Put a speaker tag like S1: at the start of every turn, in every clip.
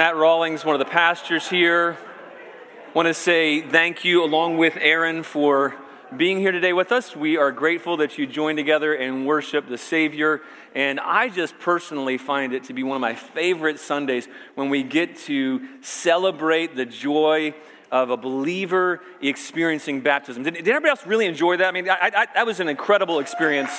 S1: Matt Rawlings, one of the pastors here. Want to say thank you, along with Aaron, for being here today with us. We are grateful that you joined together and worship the Savior. And I just personally find it to be one of my favorite Sundays when we get to celebrate the joy of a believer experiencing baptism. Did, did anybody else really enjoy that? I mean, I, I, that was an incredible experience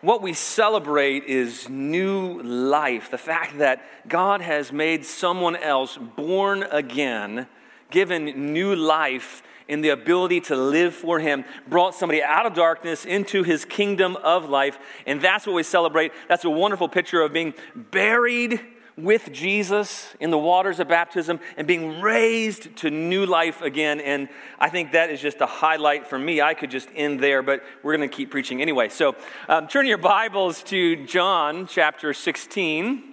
S1: what we celebrate is new life. The fact that God has made someone else born again, given new life in the ability to live for Him, brought somebody out of darkness into His kingdom of life. And that's what we celebrate. That's a wonderful picture of being buried with Jesus in the waters of baptism and being raised to new life again. And I think that is just a highlight for me. I could just end there, but we're going to keep preaching anyway. So um, turn your Bibles to John chapter 16.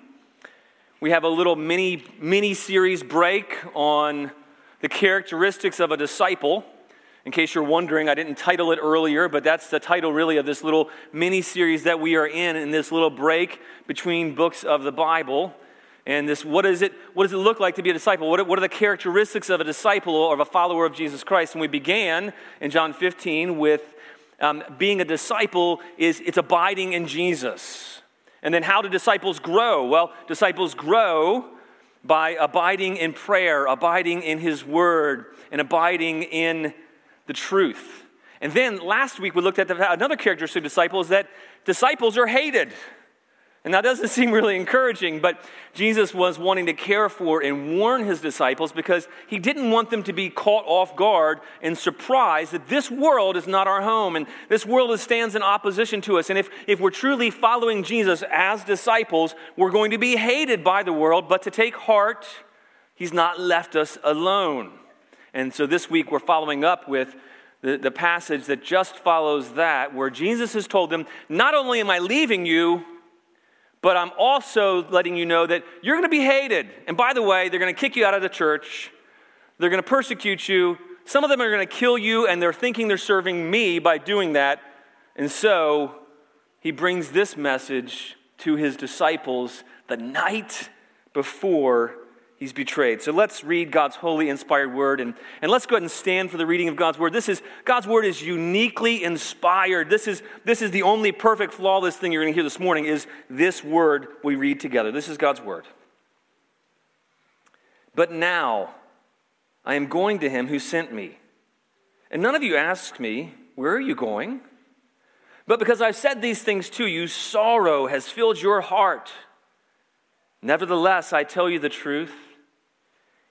S1: We have a little mini, mini series break on the characteristics of a disciple. In case you're wondering, I didn't title it earlier, but that's the title really of this little mini series that we are in, in this little break between books of the Bible and this what is it what does it look like to be a disciple? What, what are the characteristics of a disciple or of a follower of jesus christ? And we began in john 15 with um, being a disciple is it's abiding in jesus. And then how do disciples grow? Well disciples grow by abiding in prayer abiding in his word and abiding in the truth. And then last week we looked at the, another characteristic of disciples that disciples are hated and that doesn't seem really encouraging, but Jesus was wanting to care for and warn his disciples because he didn't want them to be caught off guard and surprised that this world is not our home and this world stands in opposition to us. And if, if we're truly following Jesus as disciples, we're going to be hated by the world, but to take heart, he's not left us alone. And so this week we're following up with the, the passage that just follows that, where Jesus has told them, Not only am I leaving you, but I'm also letting you know that you're going to be hated. And by the way, they're going to kick you out of the church, they're going to persecute you. Some of them are going to kill you, and they're thinking they're serving me by doing that. And so he brings this message to his disciples the night before he's betrayed. So let's read God's holy inspired word and, and let's go ahead and stand for the reading of God's word. This is God's word is uniquely inspired. This is this is the only perfect flawless thing you're going to hear this morning is this word we read together. This is God's word. But now I am going to him who sent me. And none of you asked me, "Where are you going?" But because I've said these things to you, sorrow has filled your heart. Nevertheless, I tell you the truth.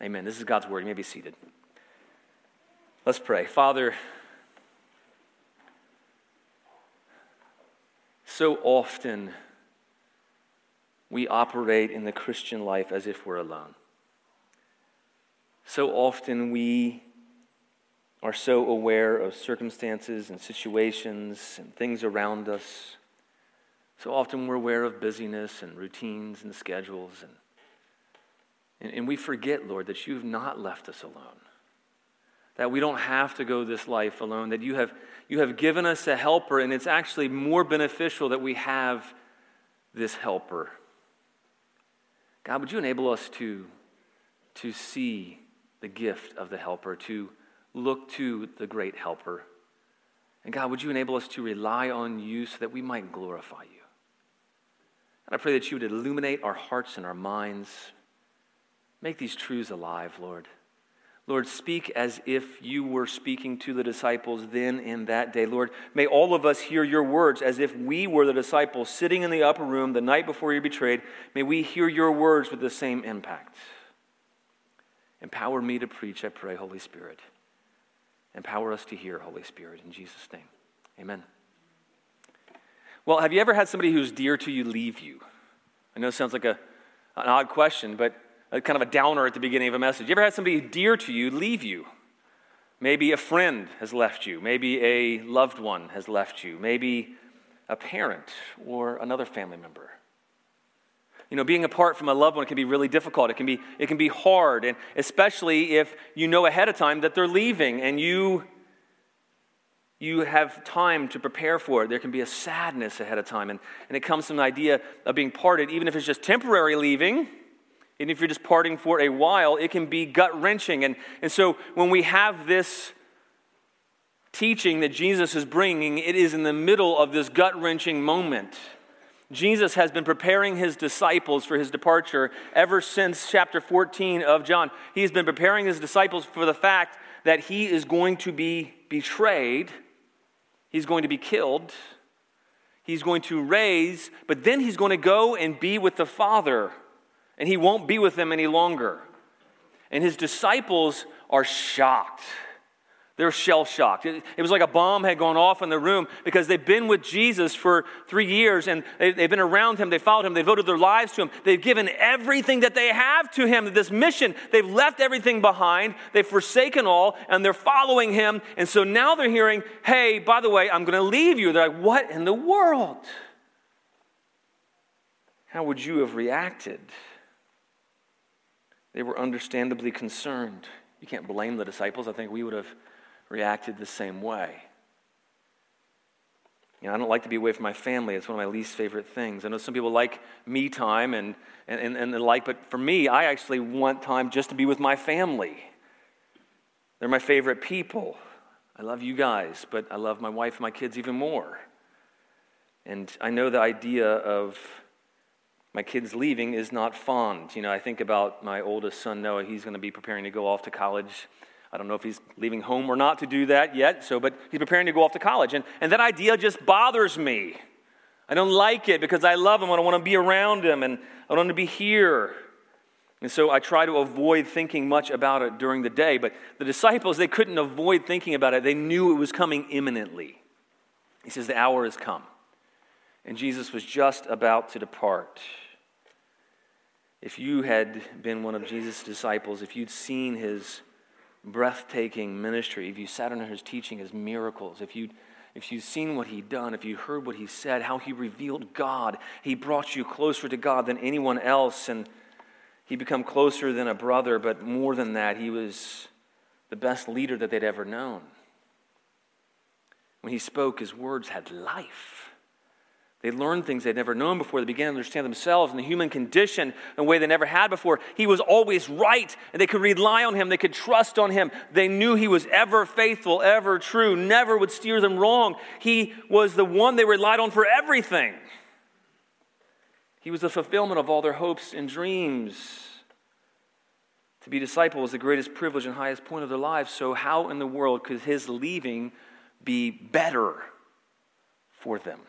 S1: Amen. This is God's word. You may be seated. Let's pray. Father, so often we operate in the Christian life as if we're alone. So often we are so aware of circumstances and situations and things around us. So often we're aware of busyness and routines and schedules and and, and we forget, Lord, that you've not left us alone. That we don't have to go this life alone, that you have, you have given us a helper, and it's actually more beneficial that we have this helper. God, would you enable us to, to see the gift of the helper, to look to the great helper? And God, would you enable us to rely on you so that we might glorify you? And I pray that you would illuminate our hearts and our minds. Make these truths alive, Lord. Lord, speak as if you were speaking to the disciples then in that day. Lord, may all of us hear your words as if we were the disciples sitting in the upper room the night before you betrayed. May we hear your words with the same impact. Empower me to preach, I pray, Holy Spirit. Empower us to hear, Holy Spirit, in Jesus' name. Amen. Well, have you ever had somebody who's dear to you leave you? I know it sounds like a, an odd question, but a kind of a downer at the beginning of a message. You ever had somebody dear to you leave you? Maybe a friend has left you. Maybe a loved one has left you. Maybe a parent or another family member. You know, being apart from a loved one can be really difficult. It can be, it can be hard, and especially if you know ahead of time that they're leaving and you, you have time to prepare for it. There can be a sadness ahead of time, and, and it comes from the idea of being parted, even if it's just temporary leaving and if you're just parting for a while, it can be gut wrenching. And, and so when we have this teaching that Jesus is bringing, it is in the middle of this gut wrenching moment. Jesus has been preparing his disciples for his departure ever since chapter 14 of John. He has been preparing his disciples for the fact that he is going to be betrayed, he's going to be killed, he's going to raise, but then he's going to go and be with the Father and he won't be with them any longer. And his disciples are shocked. They're shell shocked. It, it, was like a bomb had gone off in the room because they've been with Jesus for three years and they, they've been around him. They followed him. They devoted their lives to him. They've given everything that they have to him, this mission. They've left everything behind. They've forsaken all and they're following him. And so now they're hearing, hey, by the way, I'm going to leave you. They're like, what in the world? How would you have reacted? They were understandably concerned. You can't blame the disciples. I think we would have reacted the same way. You know, I don't like to be away from my family. It's one of my least favorite things. I know some people like me time and, and, and the like, but for me, I actually want time just to be with my family. They're my favorite people. I love you guys, but I love my wife and my kids even more. And I know the idea of my kids leaving is not fond. You know, I think about my oldest son, Noah. He's going to be preparing to go off to college. I don't know if he's leaving home or not to do that yet, so, but he's preparing to go off to college. And, and that idea just bothers me. I don't like it because I love him. I don't want to be around him and I want to be here. And so I try to avoid thinking much about it during the day. But the disciples, they couldn't avoid thinking about it. They knew it was coming imminently. He says, The hour has come and Jesus was just about to depart. If you had been one of Jesus' disciples, if you'd seen his breathtaking ministry, if you sat under his teaching, his miracles, if you'd if you'd seen what he'd done, if you heard what he said, how he revealed God, he brought you closer to God than anyone else, and he become closer than a brother, but more than that, he was the best leader that they'd ever known. When he spoke, his words had life. They learned things they'd never known before. They began to understand themselves and the human condition in a way they never had before. He was always right, and they could rely on him. They could trust on him. They knew he was ever faithful, ever true, never would steer them wrong. He was the one they relied on for everything. He was the fulfillment of all their hopes and dreams. To be disciple was the greatest privilege and highest point of their lives. So, how in the world could his leaving be better for them?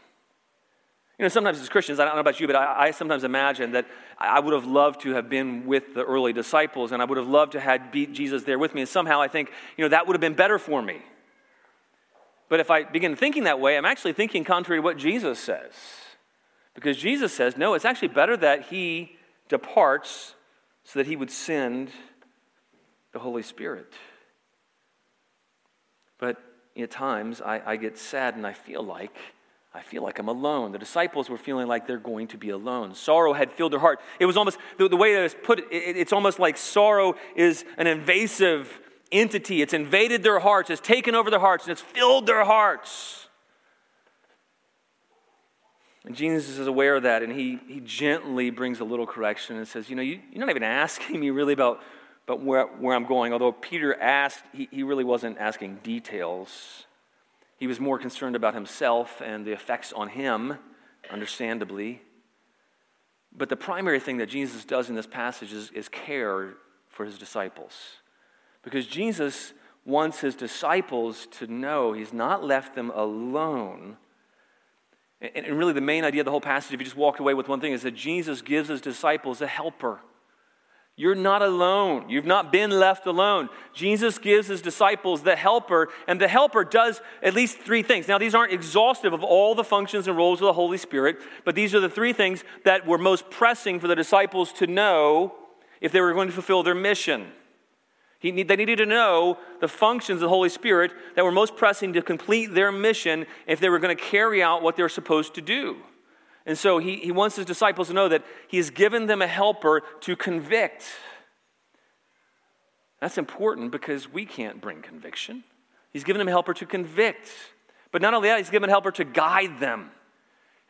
S1: You know, sometimes as Christians, I don't know about you, but I, I, sometimes imagine that I would have loved to have been with the early disciples and I would have loved to have had Jesus there with me. And somehow I think, you know, that would have been better for me. But if I begin thinking that way, I'm actually thinking contrary to what Jesus says. Because Jesus says, no, it's actually better that he departs so that he would send the Holy Spirit. But at times I, I get sad and I feel like I feel like I'm alone. The disciples were feeling like they're going to be alone. Sorrow had filled their heart. It was almost, the, the way that it's put, it, it's almost like sorrow is an invasive entity. It's invaded their hearts, it's taken over their hearts, and it's filled their hearts. And Jesus is aware of that, and he, he gently brings a little correction and says, You know, you, you're not even asking me really about, about where, where I'm going. Although Peter asked, he, he really wasn't asking details. He was more concerned about himself and the effects on him, understandably. but the primary thing that Jesus does in this passage is, is care for his disciples. Because Jesus wants his disciples to know he's not left them alone. And, and really, the main idea of the whole passage, if you just walked away with one thing, is that Jesus gives his disciples a helper. You're not alone. You've not been left alone. Jesus gives his disciples the helper, and the helper does at least three things. Now, these aren't exhaustive of all the functions and roles of the Holy Spirit, but these are the three things that were most pressing for the disciples to know if they were going to fulfill their mission. He, they needed to know the functions of the Holy Spirit that were most pressing to complete their mission if they were going to carry out what they're supposed to do. And so he, he wants his disciples to know that he has given them a helper to convict. That's important because we can't bring conviction. He's given them a helper to convict. But not only that, he's given a helper to guide them.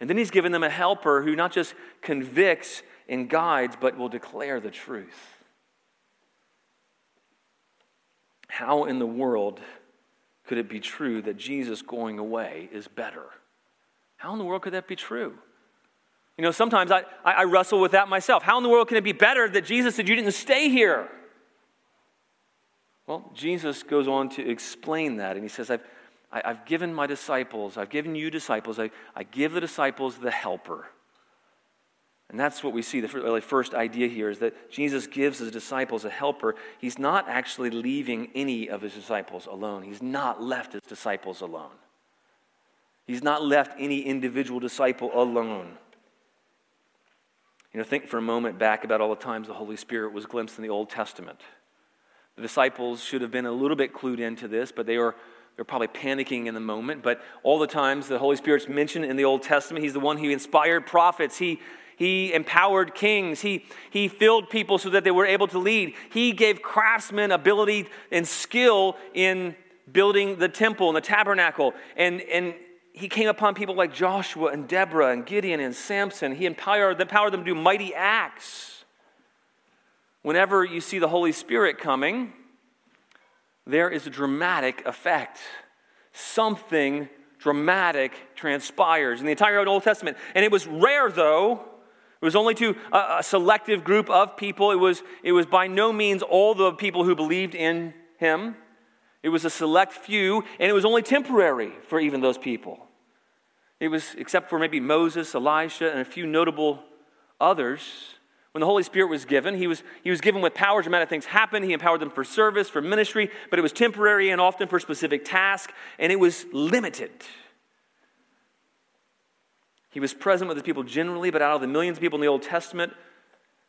S1: And then he's given them a helper who not just convicts and guides, but will declare the truth. How in the world could it be true that Jesus going away is better? How in the world could that be true? You know, sometimes I, I, wrestle with that myself. How in the world can it be better that Jesus said, You didn't stay here? Well, Jesus goes on to explain that, and he says, I've, I, have given my disciples, I've given you disciples, I, I give the disciples the helper. And that's what we see. The really first idea here is that Jesus gives his disciples a helper. He's not actually leaving any of his disciples alone. He's not left his disciples alone. He's not left any individual disciple alone. You know, think for a moment back about all the times the Holy Spirit was glimpsed in the Old Testament. The disciples should have been a little bit clued into this, but they were they're probably panicking in the moment. But all the times the Holy Spirit's mentioned in the Old Testament, He's the one who inspired prophets. He he empowered kings. He, he filled people so that they were able to lead. He gave craftsmen ability and skill in building the temple and the tabernacle. And, and he came upon people like Joshua and Deborah and Gideon and Samson. He empowered, empowered them to do mighty acts. Whenever you see the Holy Spirit coming, there is a dramatic effect. Something dramatic transpires in the entire Old Testament. And it was rare, though. It was only to a, a selective group of people. It was, it was by no means all the people who believed in him. It was a select few, and it was only temporary for even those people. It was, except for maybe Moses, Elisha, and a few notable others, when the Holy Spirit was given, he was, he was given with power. Dramatic things happened. He empowered them for service, for ministry, but it was temporary and often for specific tasks, and it was limited. He was present with his people generally, but out of the millions of people in the Old Testament,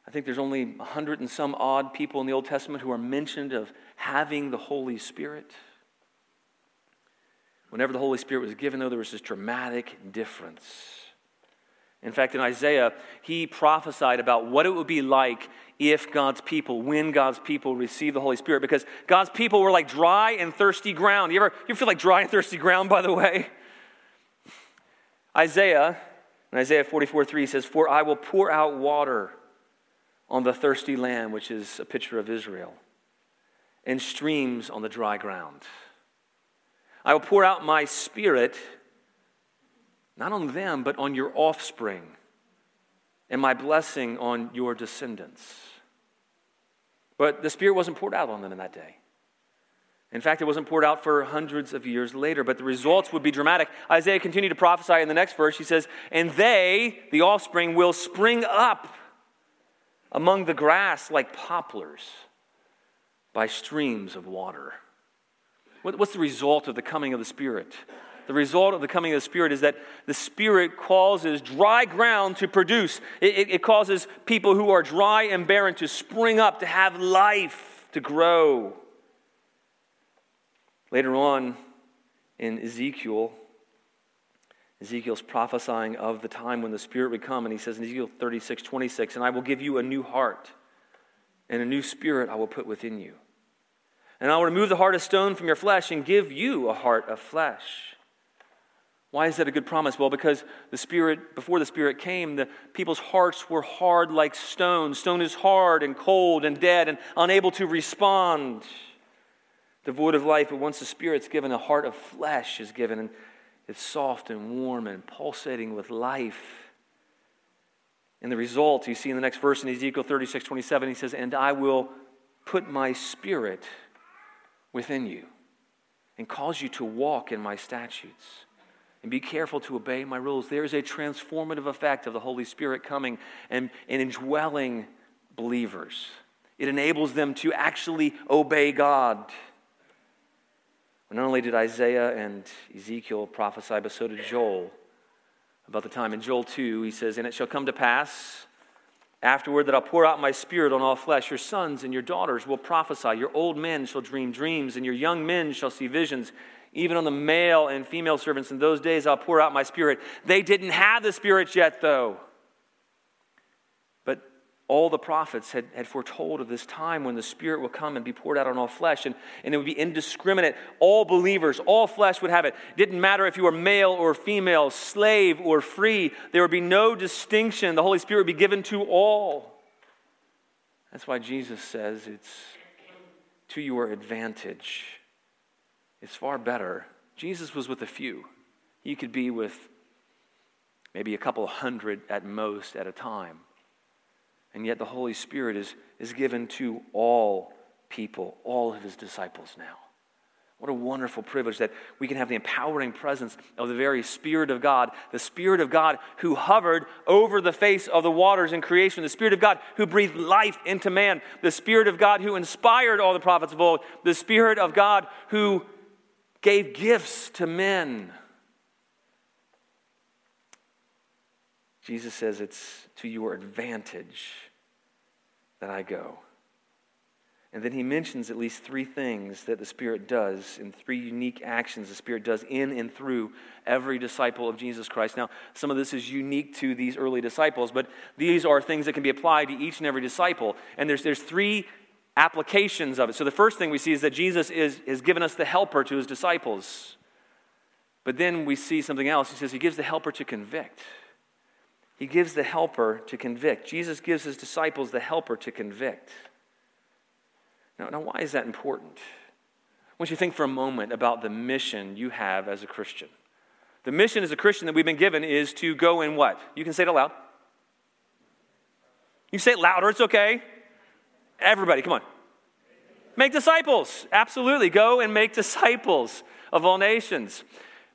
S1: I think there's only a hundred and some odd people in the Old Testament who are mentioned of having the Holy Spirit. Whenever the Holy Spirit was given, though, there was this dramatic difference. In fact, in Isaiah, he prophesied about what it would be like if God's people, when God's people receive the Holy Spirit, because God's people were like dry and thirsty ground. You ever, you feel like dry and thirsty ground, by the way? Isaiah, in Isaiah 44 3 says, For I will pour out water on the thirsty land, which is a picture of Israel, and streams on the dry ground. I will pour out my spirit, not on them, but on your offspring, and my blessing on your descendants. But the Spirit wasn't poured out on them in that day. In fact, it wasn't poured out for hundreds of years later, but the results would be dramatic. Isaiah continued to prophesy in the next verse. He says, And they, the offspring, will spring up among the grass like poplars by streams of water. What's the result of the coming of the Spirit? The result of the coming of the Spirit is that the Spirit causes dry ground to produce. It, it, it, causes people who are dry and barren to spring up, to have life, to grow. Later on in Ezekiel, Ezekiel's prophesying of the time when the Spirit would come, and he says in Ezekiel 36 26, And I will give you a new heart, and a new spirit I will put within you. And I will remove the heart of stone from your flesh and give you a heart of flesh. Why is that a good promise? Well, because the Spirit, before the Spirit came, the people's hearts were hard like stone. Stone is hard and cold and dead and unable to respond, devoid of life. But once the Spirit's given, a heart of flesh is given, and it's soft and warm and pulsating with life. And the result, you see in the next verse in Ezekiel 36 27, he says, And I will put my spirit within you and cause you to walk in my statutes and be careful to obey my rules. There is a transformative effect of the Holy Spirit coming and, and indwelling believers. It enables them to actually obey God. Not only did Isaiah and Ezekiel prophesy, but so did Joel about the time. In Joel 2, he says, And it shall come to pass afterward that I'll pour out my spirit on all flesh. Your sons and your daughters will prophesy. Your old men shall dream dreams, and your young men shall see visions. Even on the male and female servants in those days, I'll pour out my spirit. They didn't have the spirit yet, though all the prophets had, had foretold of this time when the Spirit will come and be poured out on all flesh, and, and it would be indiscriminate. All believers, all flesh would have it. Didn't matter if you were male or female, slave or free, there would be no distinction. The Holy Spirit would be given to all. That's why Jesus says it's to your advantage. It's far better. Jesus was with a few. You could be with maybe a couple hundred at most at a time. And yet the Holy Spirit is, is given to all people, all of his disciples now. What a wonderful privilege that we can have the empowering presence of the very Spirit of God, the Spirit of God who hovered over the face of the waters in creation, the Spirit of God who breathed life into man, the Spirit of God who inspired all the prophets of old, the Spirit of God who gave gifts to men. Jesus says it's to your advantage that I go. And then he mentions at least three things that the Spirit does, in three unique actions the Spirit does in and through every disciple of Jesus Christ. Now, some of this is unique to these early disciples, but these are things that can be applied to each and every disciple. And there's, there's three applications of it. So the first thing we see is that Jesus is, has given us the helper to his disciples. But then we see something else. He says he gives the helper to convict. He gives the helper to convict. Jesus gives his disciples the helper to convict. Now, now, why is that important? I want you to think for a moment about the mission you have as a Christian. The mission as a Christian that we've been given is to go and what? You can say it aloud. You say it louder, it's okay. Everybody, come on. Make disciples. Absolutely. Go and make disciples of all nations.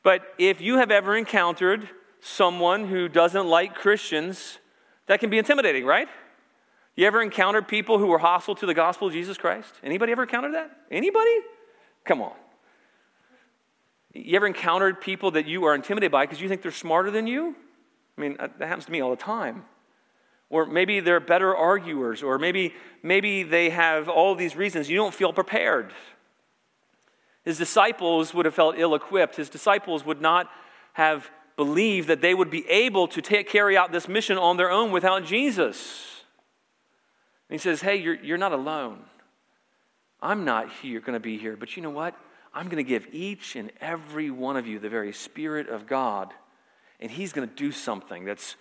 S1: But if you have ever encountered someone who doesn't like Christians, that can be intimidating, right? You ever encountered people who were hostile to the gospel of Jesus Christ? Anybody ever encountered that? Anybody? Come on. You ever encountered people that you are intimidated by because you think they're smarter than you? I mean, uh, that happens to me all the time. Or maybe they're better arguers, or maybe, maybe they have all these reasons. You don't feel prepared. His disciples would have felt ill equipped. His disciples would not have believe that they would be able to take, carry out this mission on their own without Jesus. And he says, Hey, you're, you're not alone. I'm not here, going to be here, but you know what? I'm going to give each and every one of you the very Spirit of God, and He's going to do something that's,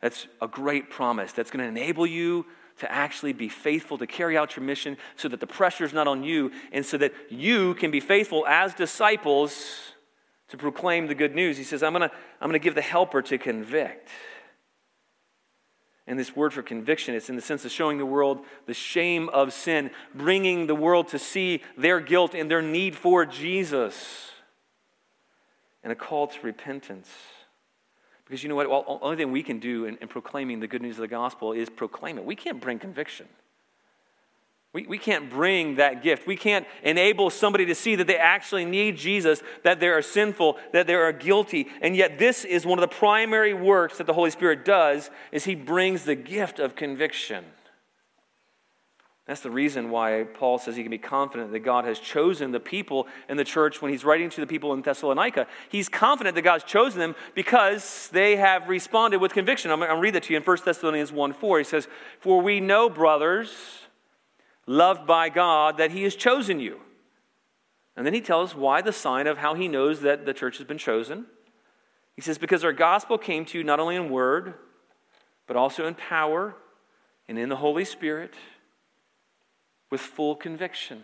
S1: that's a great promise, that's going to enable you to actually be faithful to carry out your mission so that the pressure is not on you, and so that you can be faithful as disciples to proclaim the good news. He says, I'm going to I'm going to give the helper to convict. And this word for conviction, it's in the sense of showing the world the shame of sin, bringing the world to see their guilt and their need for Jesus, and a call to repentance. Because you know what? Well, the only thing we can do in, in proclaiming the good news of the gospel is proclaim it. We can't bring conviction. We, we can't bring that gift. We can't enable somebody to see that they actually need Jesus, that they are sinful, that they are guilty. And yet this is one of the primary works that the Holy Spirit does is he brings the gift of conviction. That's the reason why Paul says he can be confident that God has chosen the people in the church when he's writing to the people in Thessalonica. He's confident that God's chosen them because they have responded with conviction. I'm going to read that to you in 1 Thessalonians 1 4. He says, For we know, brothers, loved by God, that He has chosen you. And then he tells why the sign of how he knows that the church has been chosen. He says, Because our gospel came to you not only in word, but also in power and in the Holy Spirit with full conviction.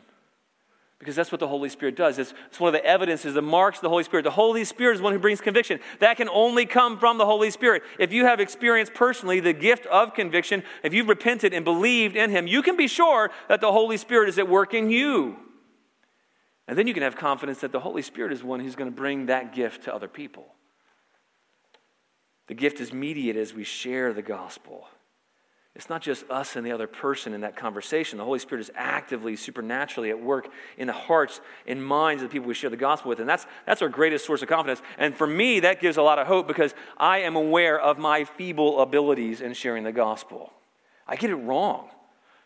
S1: Because that's what the Holy Spirit does. It's, it's, one of the evidences, the marks of the Holy Spirit. The Holy Spirit is one who brings conviction. That can only come from the Holy Spirit. If you have experienced personally the gift of conviction, if you've repented and believed in Him, you can be sure that the Holy Spirit is at work in you. And then you can have confidence that the Holy Spirit is one who's going to bring that gift to other people. The gift is mediated as we share the gospel. It's not just us and the other person in that conversation. The Holy Spirit is actively, supernaturally at work in the hearts and minds of the people we share the gospel with. And that's, that's our greatest source of confidence. And for me, that gives a lot of hope because I am aware of my feeble abilities in sharing the gospel. I get it wrong.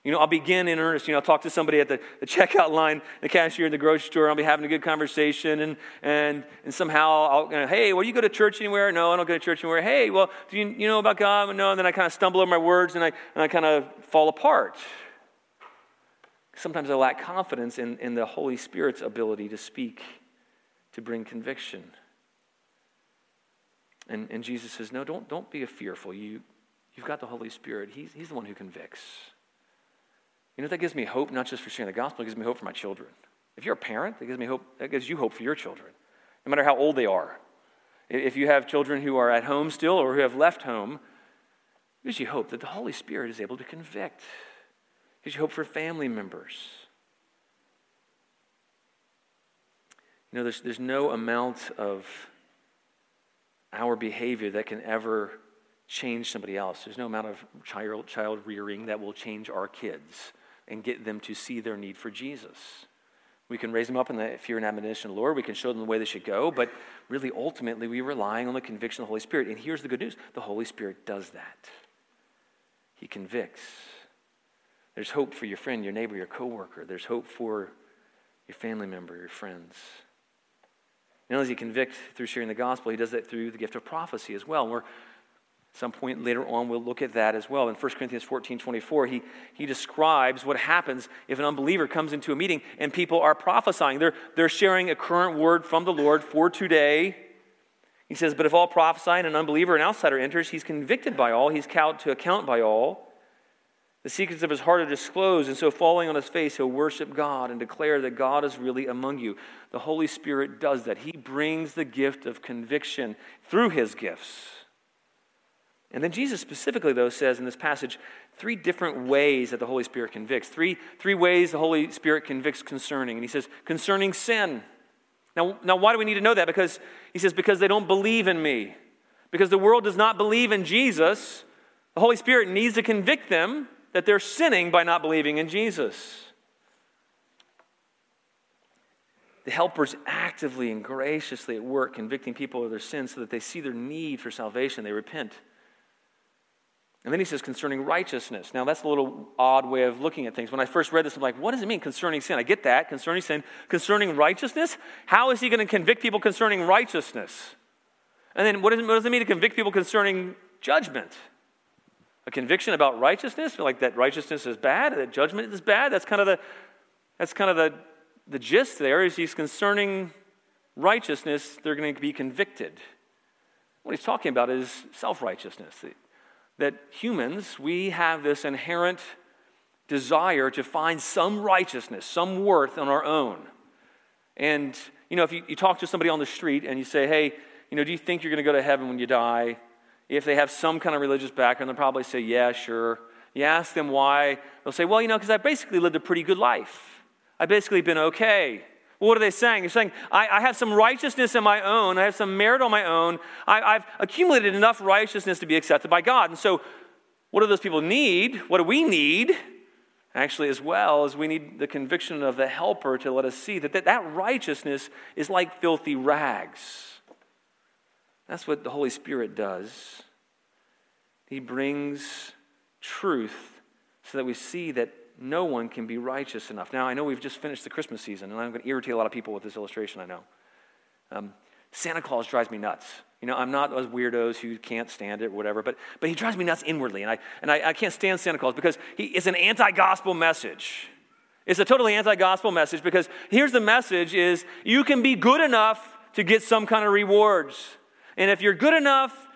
S1: You know, I'll begin in earnest. You know, I'll talk to somebody at the, the checkout line, the cashier in the grocery store. I'll be having a good conversation, and, and, and somehow I'll, you know, hey, well, you go to church anywhere? No, I don't go to church anywhere. Hey, well, do you, you know about God? No, and then I kind of stumble over my words and I, and I kind of fall apart. Sometimes I lack confidence in, in the Holy Spirit's ability to speak, to bring conviction. And, and Jesus says, no, don't, don't be fearful. You, you've got the Holy Spirit. He's, he's the one who convicts. You know, that gives me hope, not just for sharing the gospel, it gives me hope for my children. If you're a parent, that gives me hope, that gives you hope for your children, no matter how old they are. If you have children who are at home still or who have left home, it gives you hope that the Holy Spirit is able to convict. It gives you hope for family members. You know, there's, there's no amount of our behavior that can ever change somebody else. There's no amount of child, child rearing that will change our kids and get them to see their need for Jesus. We can raise them up in the fear and admonition of the Lord. We can show them the way they should go. But really, ultimately, we're relying on the conviction of the Holy Spirit. And here's the good news the Holy Spirit does that. He convicts. There's hope for your friend, your neighbor, your coworker. There's hope for your family member, your friends. Not only does he convict through sharing the gospel, he does that through the gift of prophecy as well. We're some point later on, we'll look at that as well. In 1 Corinthians 14 24, he, he describes what happens if an unbeliever comes into a meeting and people are prophesying. They're, they're sharing a current word from the Lord for today. He says, But if all prophesy and an unbeliever, an outsider enters, he's convicted by all, he's called to account by all. The secrets of his heart are disclosed, and so falling on his face, he'll worship God and declare that God is really among you. The Holy Spirit does that. He brings the gift of conviction through his gifts. And then Jesus specifically, though, says in this passage three different ways that the Holy Spirit convicts. Three, three ways the Holy Spirit convicts concerning. And he says, concerning sin. Now, now, why do we need to know that? Because he says, because they don't believe in me. Because the world does not believe in Jesus, the Holy Spirit needs to convict them that they're sinning by not believing in Jesus. The helper's actively and graciously at work convicting people of their sins so that they see their need for salvation, they repent. And then he says concerning righteousness. Now, that's a little odd way of looking at things. When I first read this, I'm like, what does it mean concerning sin? I get that, concerning sin. Concerning righteousness? How is he going to convict people concerning righteousness? And then what does, it, what does it mean to convict people concerning judgment? A conviction about righteousness? Like that righteousness is bad, that judgment is bad? That's kind of the, that's kind of the, the gist there is he's concerning righteousness, they're going to be convicted. What he's talking about is self righteousness that humans, we have this inherent desire to find some righteousness, some worth on our own. And, you know, if you, you talk to somebody on the street and you say, hey, you know, do you think you're going to go to heaven when you die? If they have some kind of religious background, they'll probably say, yeah, sure. You ask them why, they'll say, well, you know, because I basically lived a pretty good life. I've basically been okay. What are they saying? They're saying, I, I, have some righteousness in my own. I have some merit on my own. I, I've accumulated enough righteousness to be accepted by God. And so, what do those people need? What do we need? Actually, as well as we need the conviction of the helper to let us see that that, that righteousness is like filthy rags. That's what the Holy Spirit does. He brings truth so that we see that no one can be righteous enough. Now, I know we've just finished the Christmas season, and I'm going to irritate a lot of people with this illustration, I know. Um, Santa Claus drives me nuts. You know, I'm not those weirdos who can't stand it or whatever, but, but he drives me nuts inwardly. And, I, and I, I can't stand Santa Claus because he, it's an anti-gospel message. It's a totally anti-gospel message because here's the message is you can be good enough to get some kind of rewards. And if you're good enough,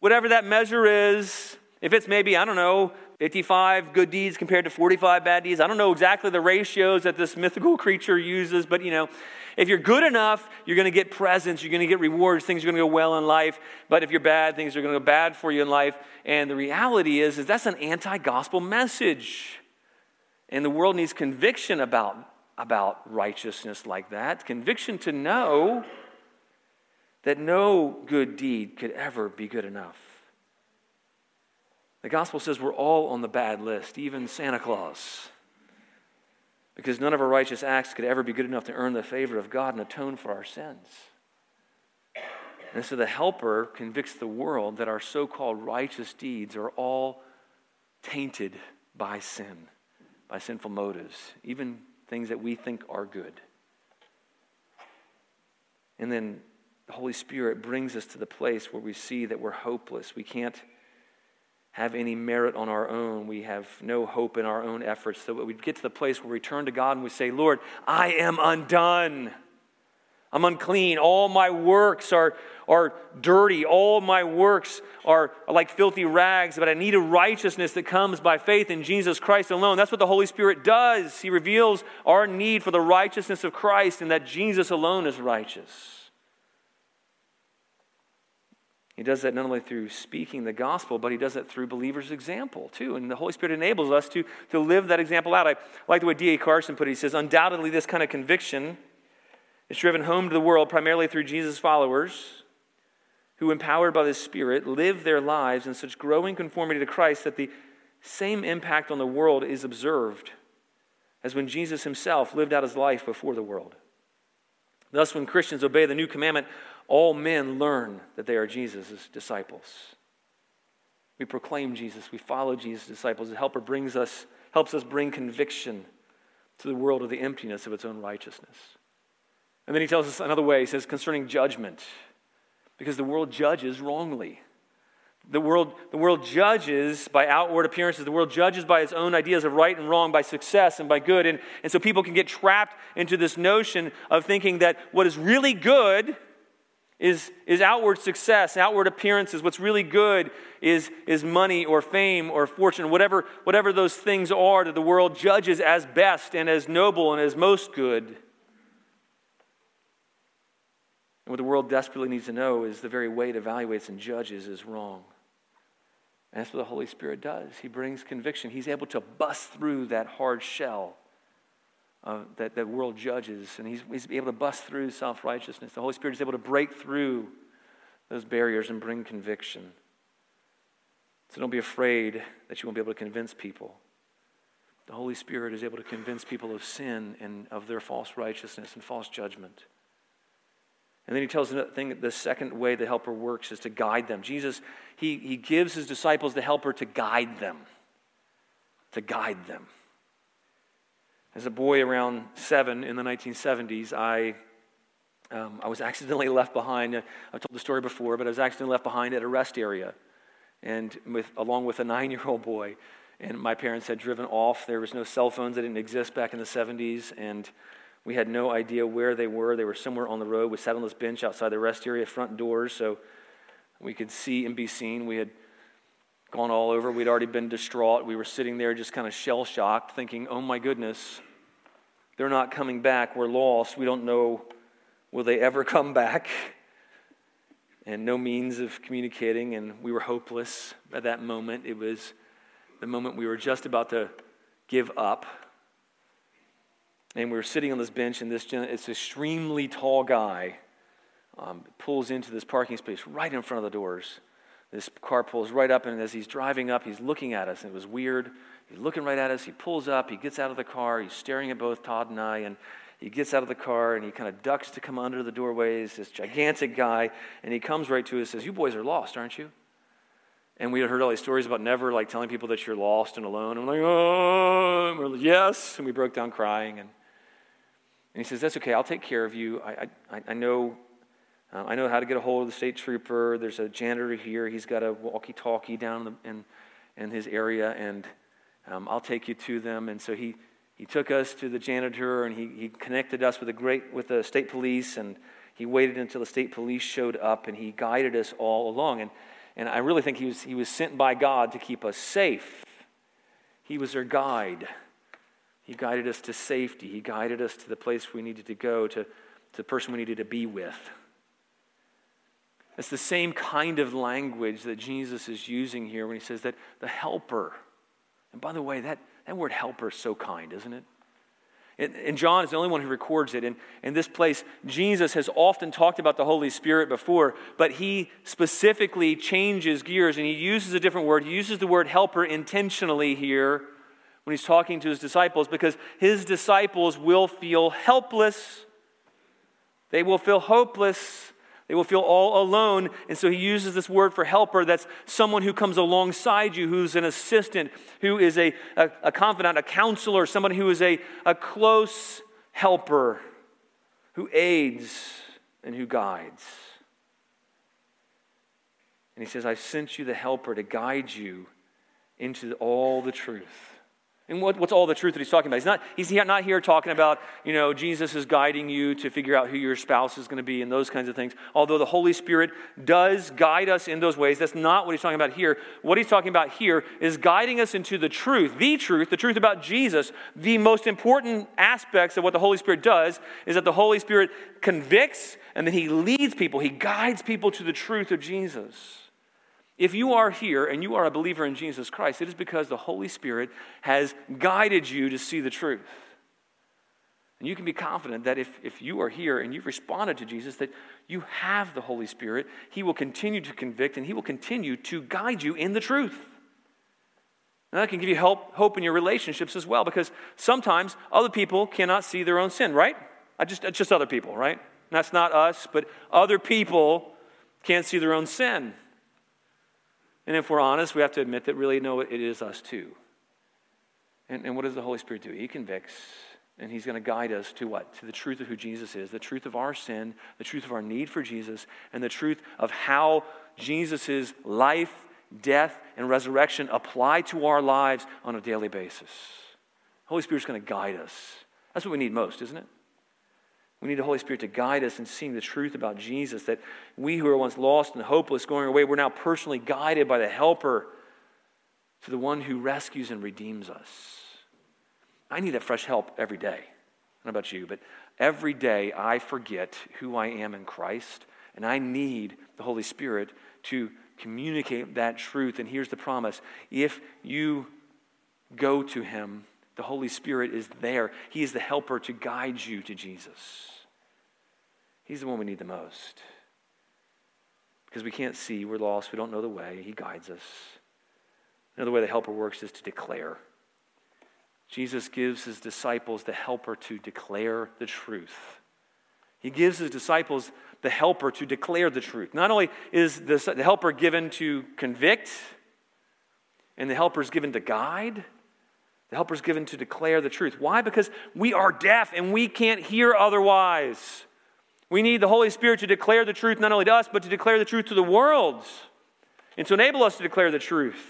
S1: whatever that measure is, if it's maybe, I don't know, 55 good deeds compared to 45 bad deeds. I don't know exactly the ratios that this mythical creature uses, but you know, if you're good enough, you're going to get presents, you're going to get rewards, things are going to go well in life. But if you're bad, things are going to go bad for you in life. And the reality is, is that's an anti-gospel message. And the world needs conviction about, about righteousness like that. Conviction to know that no good deed could ever be good enough. The gospel says we're all on the bad list, even Santa Claus. Because none of our righteous acts could ever be good enough to earn the favor of God and atone for our sins. And so the helper convicts the world that our so called righteous deeds are all tainted by sin, by sinful motives, even things that we think are good. And then the Holy Spirit brings us to the place where we see that we're hopeless. We can't have any merit on our own. We have no hope in our own efforts. So we get to the place where we turn to God and we say, Lord, I am undone. I'm unclean. All my works are, are dirty. All my works are, like filthy rags, but I need a righteousness that comes by faith in Jesus Christ alone. That's what the Holy Spirit does. He reveals our need for the righteousness of Christ and that Jesus alone is righteous. He does that not only through speaking the gospel, but he does it through believers' example too. And the Holy Spirit enables us to, to live that example out. I like the way D.A. Carson put it. He says, Undoubtedly, this kind of conviction is driven home to the world primarily through Jesus' followers who, empowered by the Spirit, live their lives in such growing conformity to Christ that the same impact on the world is observed as when Jesus himself lived out his life before the world. Thus, when Christians obey the new commandment, all men learn that they are Jesus' disciples. We proclaim Jesus, we follow Jesus' disciples. The helper brings us, helps us bring conviction to the world of the emptiness of its own righteousness. And then he tells us another way, he says, concerning judgment, because the world judges wrongly. The world, the world judges by outward appearances. The world judges by its own ideas of right and wrong, by success and by good. And, and so people can get trapped into this notion of thinking that what is really good is, is outward success, outward appearances. What's really good is, is money or fame or fortune, whatever, whatever those things are that the world judges as best and as noble and as most good. And what the world desperately needs to know is the very way it evaluates and judges is wrong. And that's what the Holy Spirit does. He brings conviction. He's able to bust through that hard shell uh, that the world judges, and he's, he's able to bust through self righteousness. The Holy Spirit is able to break through those barriers and bring conviction. So don't be afraid that you won't be able to convince people. The Holy Spirit is able to convince people of sin and of their false righteousness and false judgment. And then he tells them thing, the second way the helper works is to guide them. Jesus, he, he gives his disciples the helper to guide them. To guide them. As a boy around seven in the 1970s, I, um, I was accidentally left behind. I've told the story before, but I was accidentally left behind at a rest area, and with, along with a nine year old boy. And my parents had driven off. There was no cell phones that didn't exist back in the 70s, and we had no idea where they were. They were somewhere on the road. We sat on this bench outside the rest area front doors so we could see and be seen. We had gone all over. We'd already been distraught. We were sitting there just kind of shell shocked, thinking, oh my goodness, they're not coming back. We're lost. We don't know, will they ever come back? And no means of communicating, and we were hopeless at that moment. It was the moment we were just about to give up. And we were sitting on this bench, and this it's extremely tall guy um, pulls into this parking space right in front of the doors. This car pulls right up, and as he's driving up, he's looking at us. And it was weird. He's looking right at us. He pulls up. He gets out of the car. He's staring at both Todd and I. And he gets out of the car and he kind of ducks to come under the doorways. This gigantic guy. And he comes right to us and says, You boys are lost, aren't you? And we had heard all these stories about never like telling people that you're lost and alone. And I'm like, Oh, and we're like, yes. And we broke down crying. And, and he says, That's okay. I'll take care of you. I, I, I know um, I know how to get a hold of the state trooper. There's a janitor here. He's got a walkie talkie down in, in, his area, and um, I'll take you to them. And so he, he took us to the janitor, and he, he connected us with the, great, with the state police, and he waited until the state police showed up, and he guided us all along. And, and I really think he was, he was sent by God to keep us safe. He was our guide. He guided us to safety. He guided us to the place we needed to go, to, to the person we needed to be with. It's the same kind of language that Jesus is using here when he says that the helper, and by the way, that, that word helper is so kind, isn't it? And John is the only one who records it. And in this place, Jesus has often talked about the Holy Spirit before, but he specifically changes gears and he uses a different word. He uses the word helper intentionally here when he's talking to his disciples because his disciples will feel helpless. They will feel hopeless. They will feel all alone. And so he uses this word for helper that's someone who comes alongside you, who's an assistant, who is a, a, a confidant, a counselor, someone who is a, a close helper, who aids and who guides. And he says, I've sent you the helper to guide you into all the truth. And what, what's all the truth that he's talking about? He's not, he's not here talking about, you know, Jesus is guiding you to figure out who your spouse is going to be and those kinds of things. Although the Holy Spirit does guide us in those ways, that's not what he's talking about here. What he's talking about here is guiding us into the truth, the truth, the truth about Jesus. The most important aspects of what the Holy Spirit does is that the Holy Spirit convicts and then he leads people, he guides people to the truth of Jesus. If you are here and you are a believer in Jesus Christ, it is because the Holy Spirit has guided you to see the truth. And you can be confident that if, if you are here and you've responded to Jesus, that you have the Holy Spirit. He will continue to convict and He will continue to guide you in the truth. And that can give you help, hope in your relationships as well, because sometimes other people cannot see their own sin, right? I just, it's just other people, right? And that's not us, but other people can't see their own sin. And if we're honest, we have to admit that really, no, it is us too. And, and what does the Holy Spirit do? He convicts, and He's going to guide us to what? To the truth of who Jesus is, the truth of our sin, the truth of our need for Jesus, and the truth of how Jesus' life, death, and resurrection apply to our lives on a daily basis. Holy Spirit's going to guide us. That's what we need most, isn't it? We need the Holy Spirit to guide us in seeing the truth about Jesus, that we who were once lost and hopeless, going away, we're now personally guided by the Helper to the one who rescues and redeems us. I need that fresh help every day. I don't know about you, but every day I forget who I am in Christ, and I need the Holy Spirit to communicate that truth. And here's the promise if you go to Him, the Holy Spirit is there. He is the helper to guide you to Jesus. He's the one we need the most. Because we can't see, we're lost, we don't know the way. He guides us. Another way the helper works is to declare. Jesus gives his disciples the helper to declare the truth. He gives his disciples the helper to declare the truth. Not only is the, the helper given to convict, and the helper is given to guide, the helper is given to declare the truth. Why? Because we are deaf and we can't hear otherwise. We need the Holy Spirit to declare the truth not only to us, but to declare the truth to the world and to enable us to declare the truth.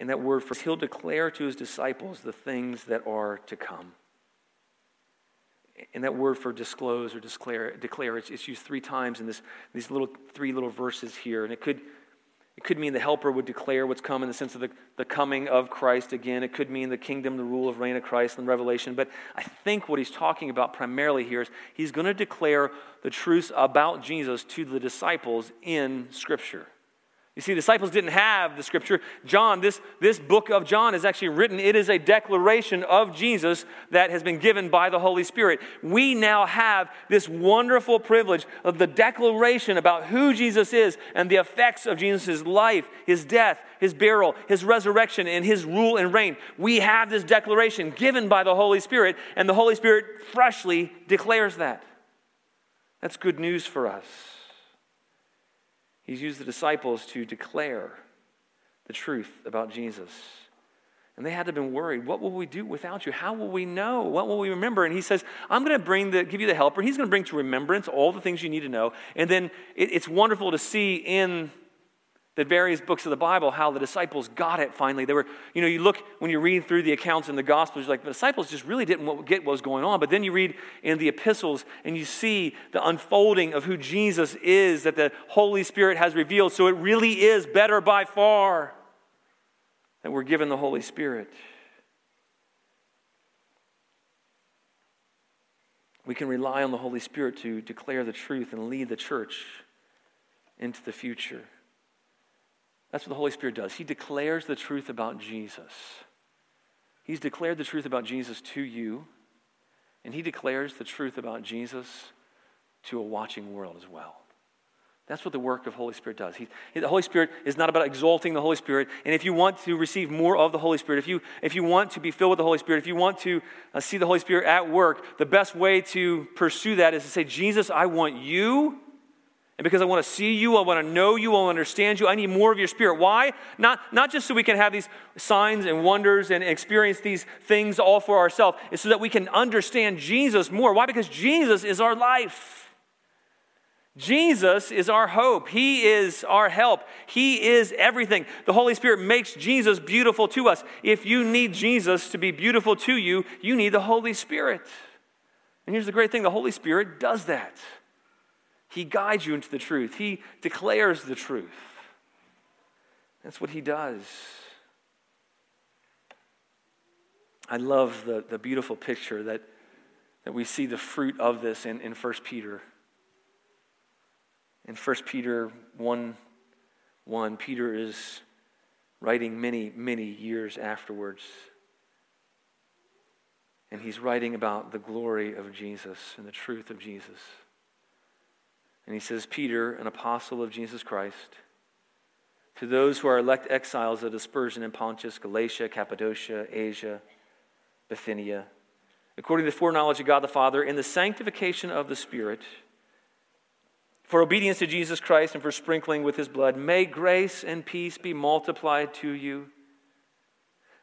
S1: And that word for he'll declare to his disciples the things that are to come. And that word for disclose or declare, declare it's, it's used three times in this, these little three little verses here. And it could it could mean the helper would declare what's come in the sense of the, the coming of Christ again. It could mean the kingdom, the rule of reign of Christ in Revelation. But I think what he's talking about primarily here is he's going to declare the truths about Jesus to the disciples in Scripture. You see, disciples didn't have the scripture. John, this, this book of John is actually written. It is a declaration of Jesus that has been given by the Holy Spirit. We now have this wonderful privilege of the declaration about who Jesus is and the effects of Jesus' life, his death, his burial, his resurrection, and his rule and reign. We have this declaration given by the Holy Spirit, and the Holy Spirit freshly declares that. That's good news for us. He's used the disciples to declare the truth about Jesus. And they had to have been worried. What will we do without you? How will we know? What will we remember? And he says, I'm going to bring the, give you the helper. He's going to bring to remembrance all the things you need to know. And then it, it's wonderful to see in the various books of the Bible, how the disciples got it finally. They were, you know, you look when you read through the accounts in the Gospels, you're like the disciples just really didn't get what was going on. But then you read in the epistles and you see the unfolding of who Jesus is that the Holy Spirit has revealed. So it really is better by far that we're given the Holy Spirit. We can rely on the Holy Spirit to declare the truth and lead the church into the future. That's what the Holy Spirit does. He declares the truth about Jesus. He's declared the truth about Jesus to you, and He declares the truth about Jesus to a watching world as well. That's what the work of Holy Spirit does. He, the Holy Spirit is not about exalting the Holy Spirit. And if you want to receive more of the Holy Spirit, if you, if you want to be filled with the Holy Spirit, if you want to uh, see the Holy Spirit at work, the best way to pursue that is to say, Jesus, I want you and because I want to see you, I want to know you, I want to understand you, I need more of your spirit. Why? Not, not just so we can have these signs and wonders and experience these things all for ourselves. It's so that we can understand Jesus more. Why? Because Jesus is our life. Jesus is our hope. He is our help. He is everything. The Holy Spirit makes Jesus beautiful to us. If you need Jesus to be beautiful to you, you need the Holy Spirit. And here's the great thing the Holy Spirit does that. He guides you into the truth, He declares the truth. That's what He does. I love the, the beautiful picture that, that we see the fruit of this in, in 1 Peter. In 1 Peter 1 1, Peter is writing many, many years afterwards. And he's writing about the glory of Jesus and the truth of Jesus. And he says, Peter, an apostle of Jesus Christ, to those who are elect exiles of dispersion in Pontus, Galatia, Cappadocia, Asia, Bithynia, according to the foreknowledge of God the Father, in the sanctification of the Spirit, for obedience to Jesus Christ and for sprinkling with his blood, may grace and peace be multiplied to you.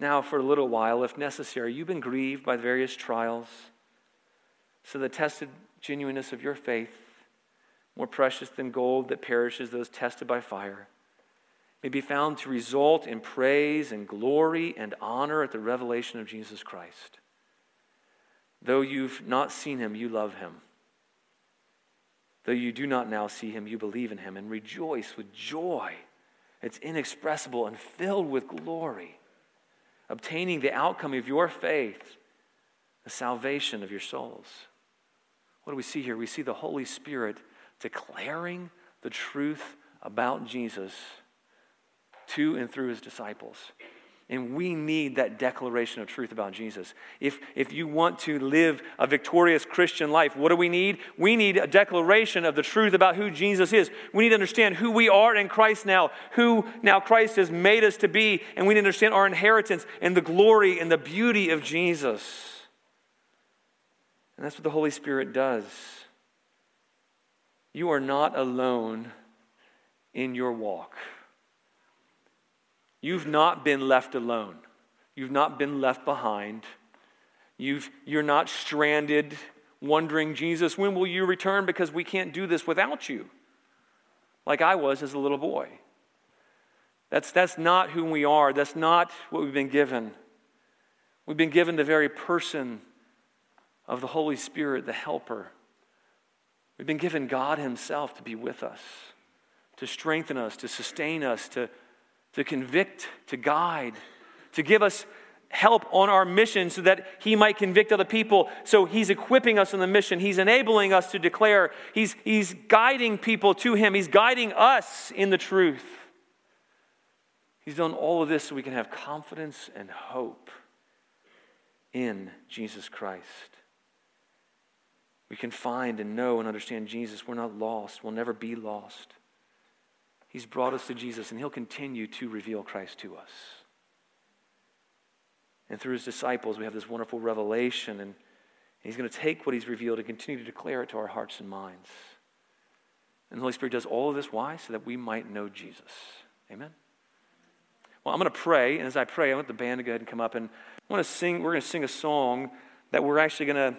S1: now, for a little while, if necessary, you've been grieved by various trials, so the tested genuineness of your faith, more precious than gold that perishes, those tested by fire, may be found to result in praise and glory and honor at the revelation of Jesus Christ. Though you've not seen him, you love him. Though you do not now see him, you believe in him and rejoice with joy. It's inexpressible and filled with glory obtaining the outcome of your faith, the salvation of your souls. What do we see here? We see the Holy Spirit declaring the truth about Jesus to and through his disciples. And we need that declaration of truth about Jesus. If, if you want to live a victorious Christian life, what do we need? We need a declaration of the truth about who Jesus is. We need to understand who we are in Christ now, who now Christ has made us to be, and we need to understand our inheritance and the glory and the beauty of Jesus. And that's what the Holy Spirit does. You are not alone in your walk. You've not been left alone. You've not been left behind. You've, you're not stranded, wondering, Jesus, when will you return? Because we can't do this without you, like I was as a little boy. That's, that's not who we are. That's not what we've been given. We've been given the very person of the Holy Spirit, the Helper. We've been given God Himself to be with us, to strengthen us, to sustain us, to to convict, to guide, to give us help on our mission so that he might convict other people. So he's equipping us in the mission. He's enabling us to declare. He's, he's guiding people to him. He's guiding us in the truth. He's done all of this so we can have confidence and hope in Jesus Christ. We can find and know and understand Jesus. We're not lost. We'll never be lost. He's brought us to Jesus, and He'll continue to reveal Christ to us. And through His disciples, we have this wonderful revelation, and He's going to take what He's revealed and continue to declare it to our hearts and minds. And the Holy Spirit does all of this. Why? So that we might know Jesus. Amen? Well, I'm going to pray, and as I pray, I want the band to go ahead and come up, and I want to sing, we're going to sing a song that we're actually going to,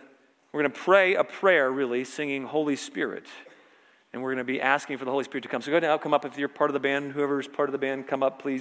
S1: we're going to pray a prayer, really, singing Holy Spirit. And we're going to be asking for the Holy Spirit to come. So go ahead and come up if you're part of the band. Whoever's part of the band, come up, please.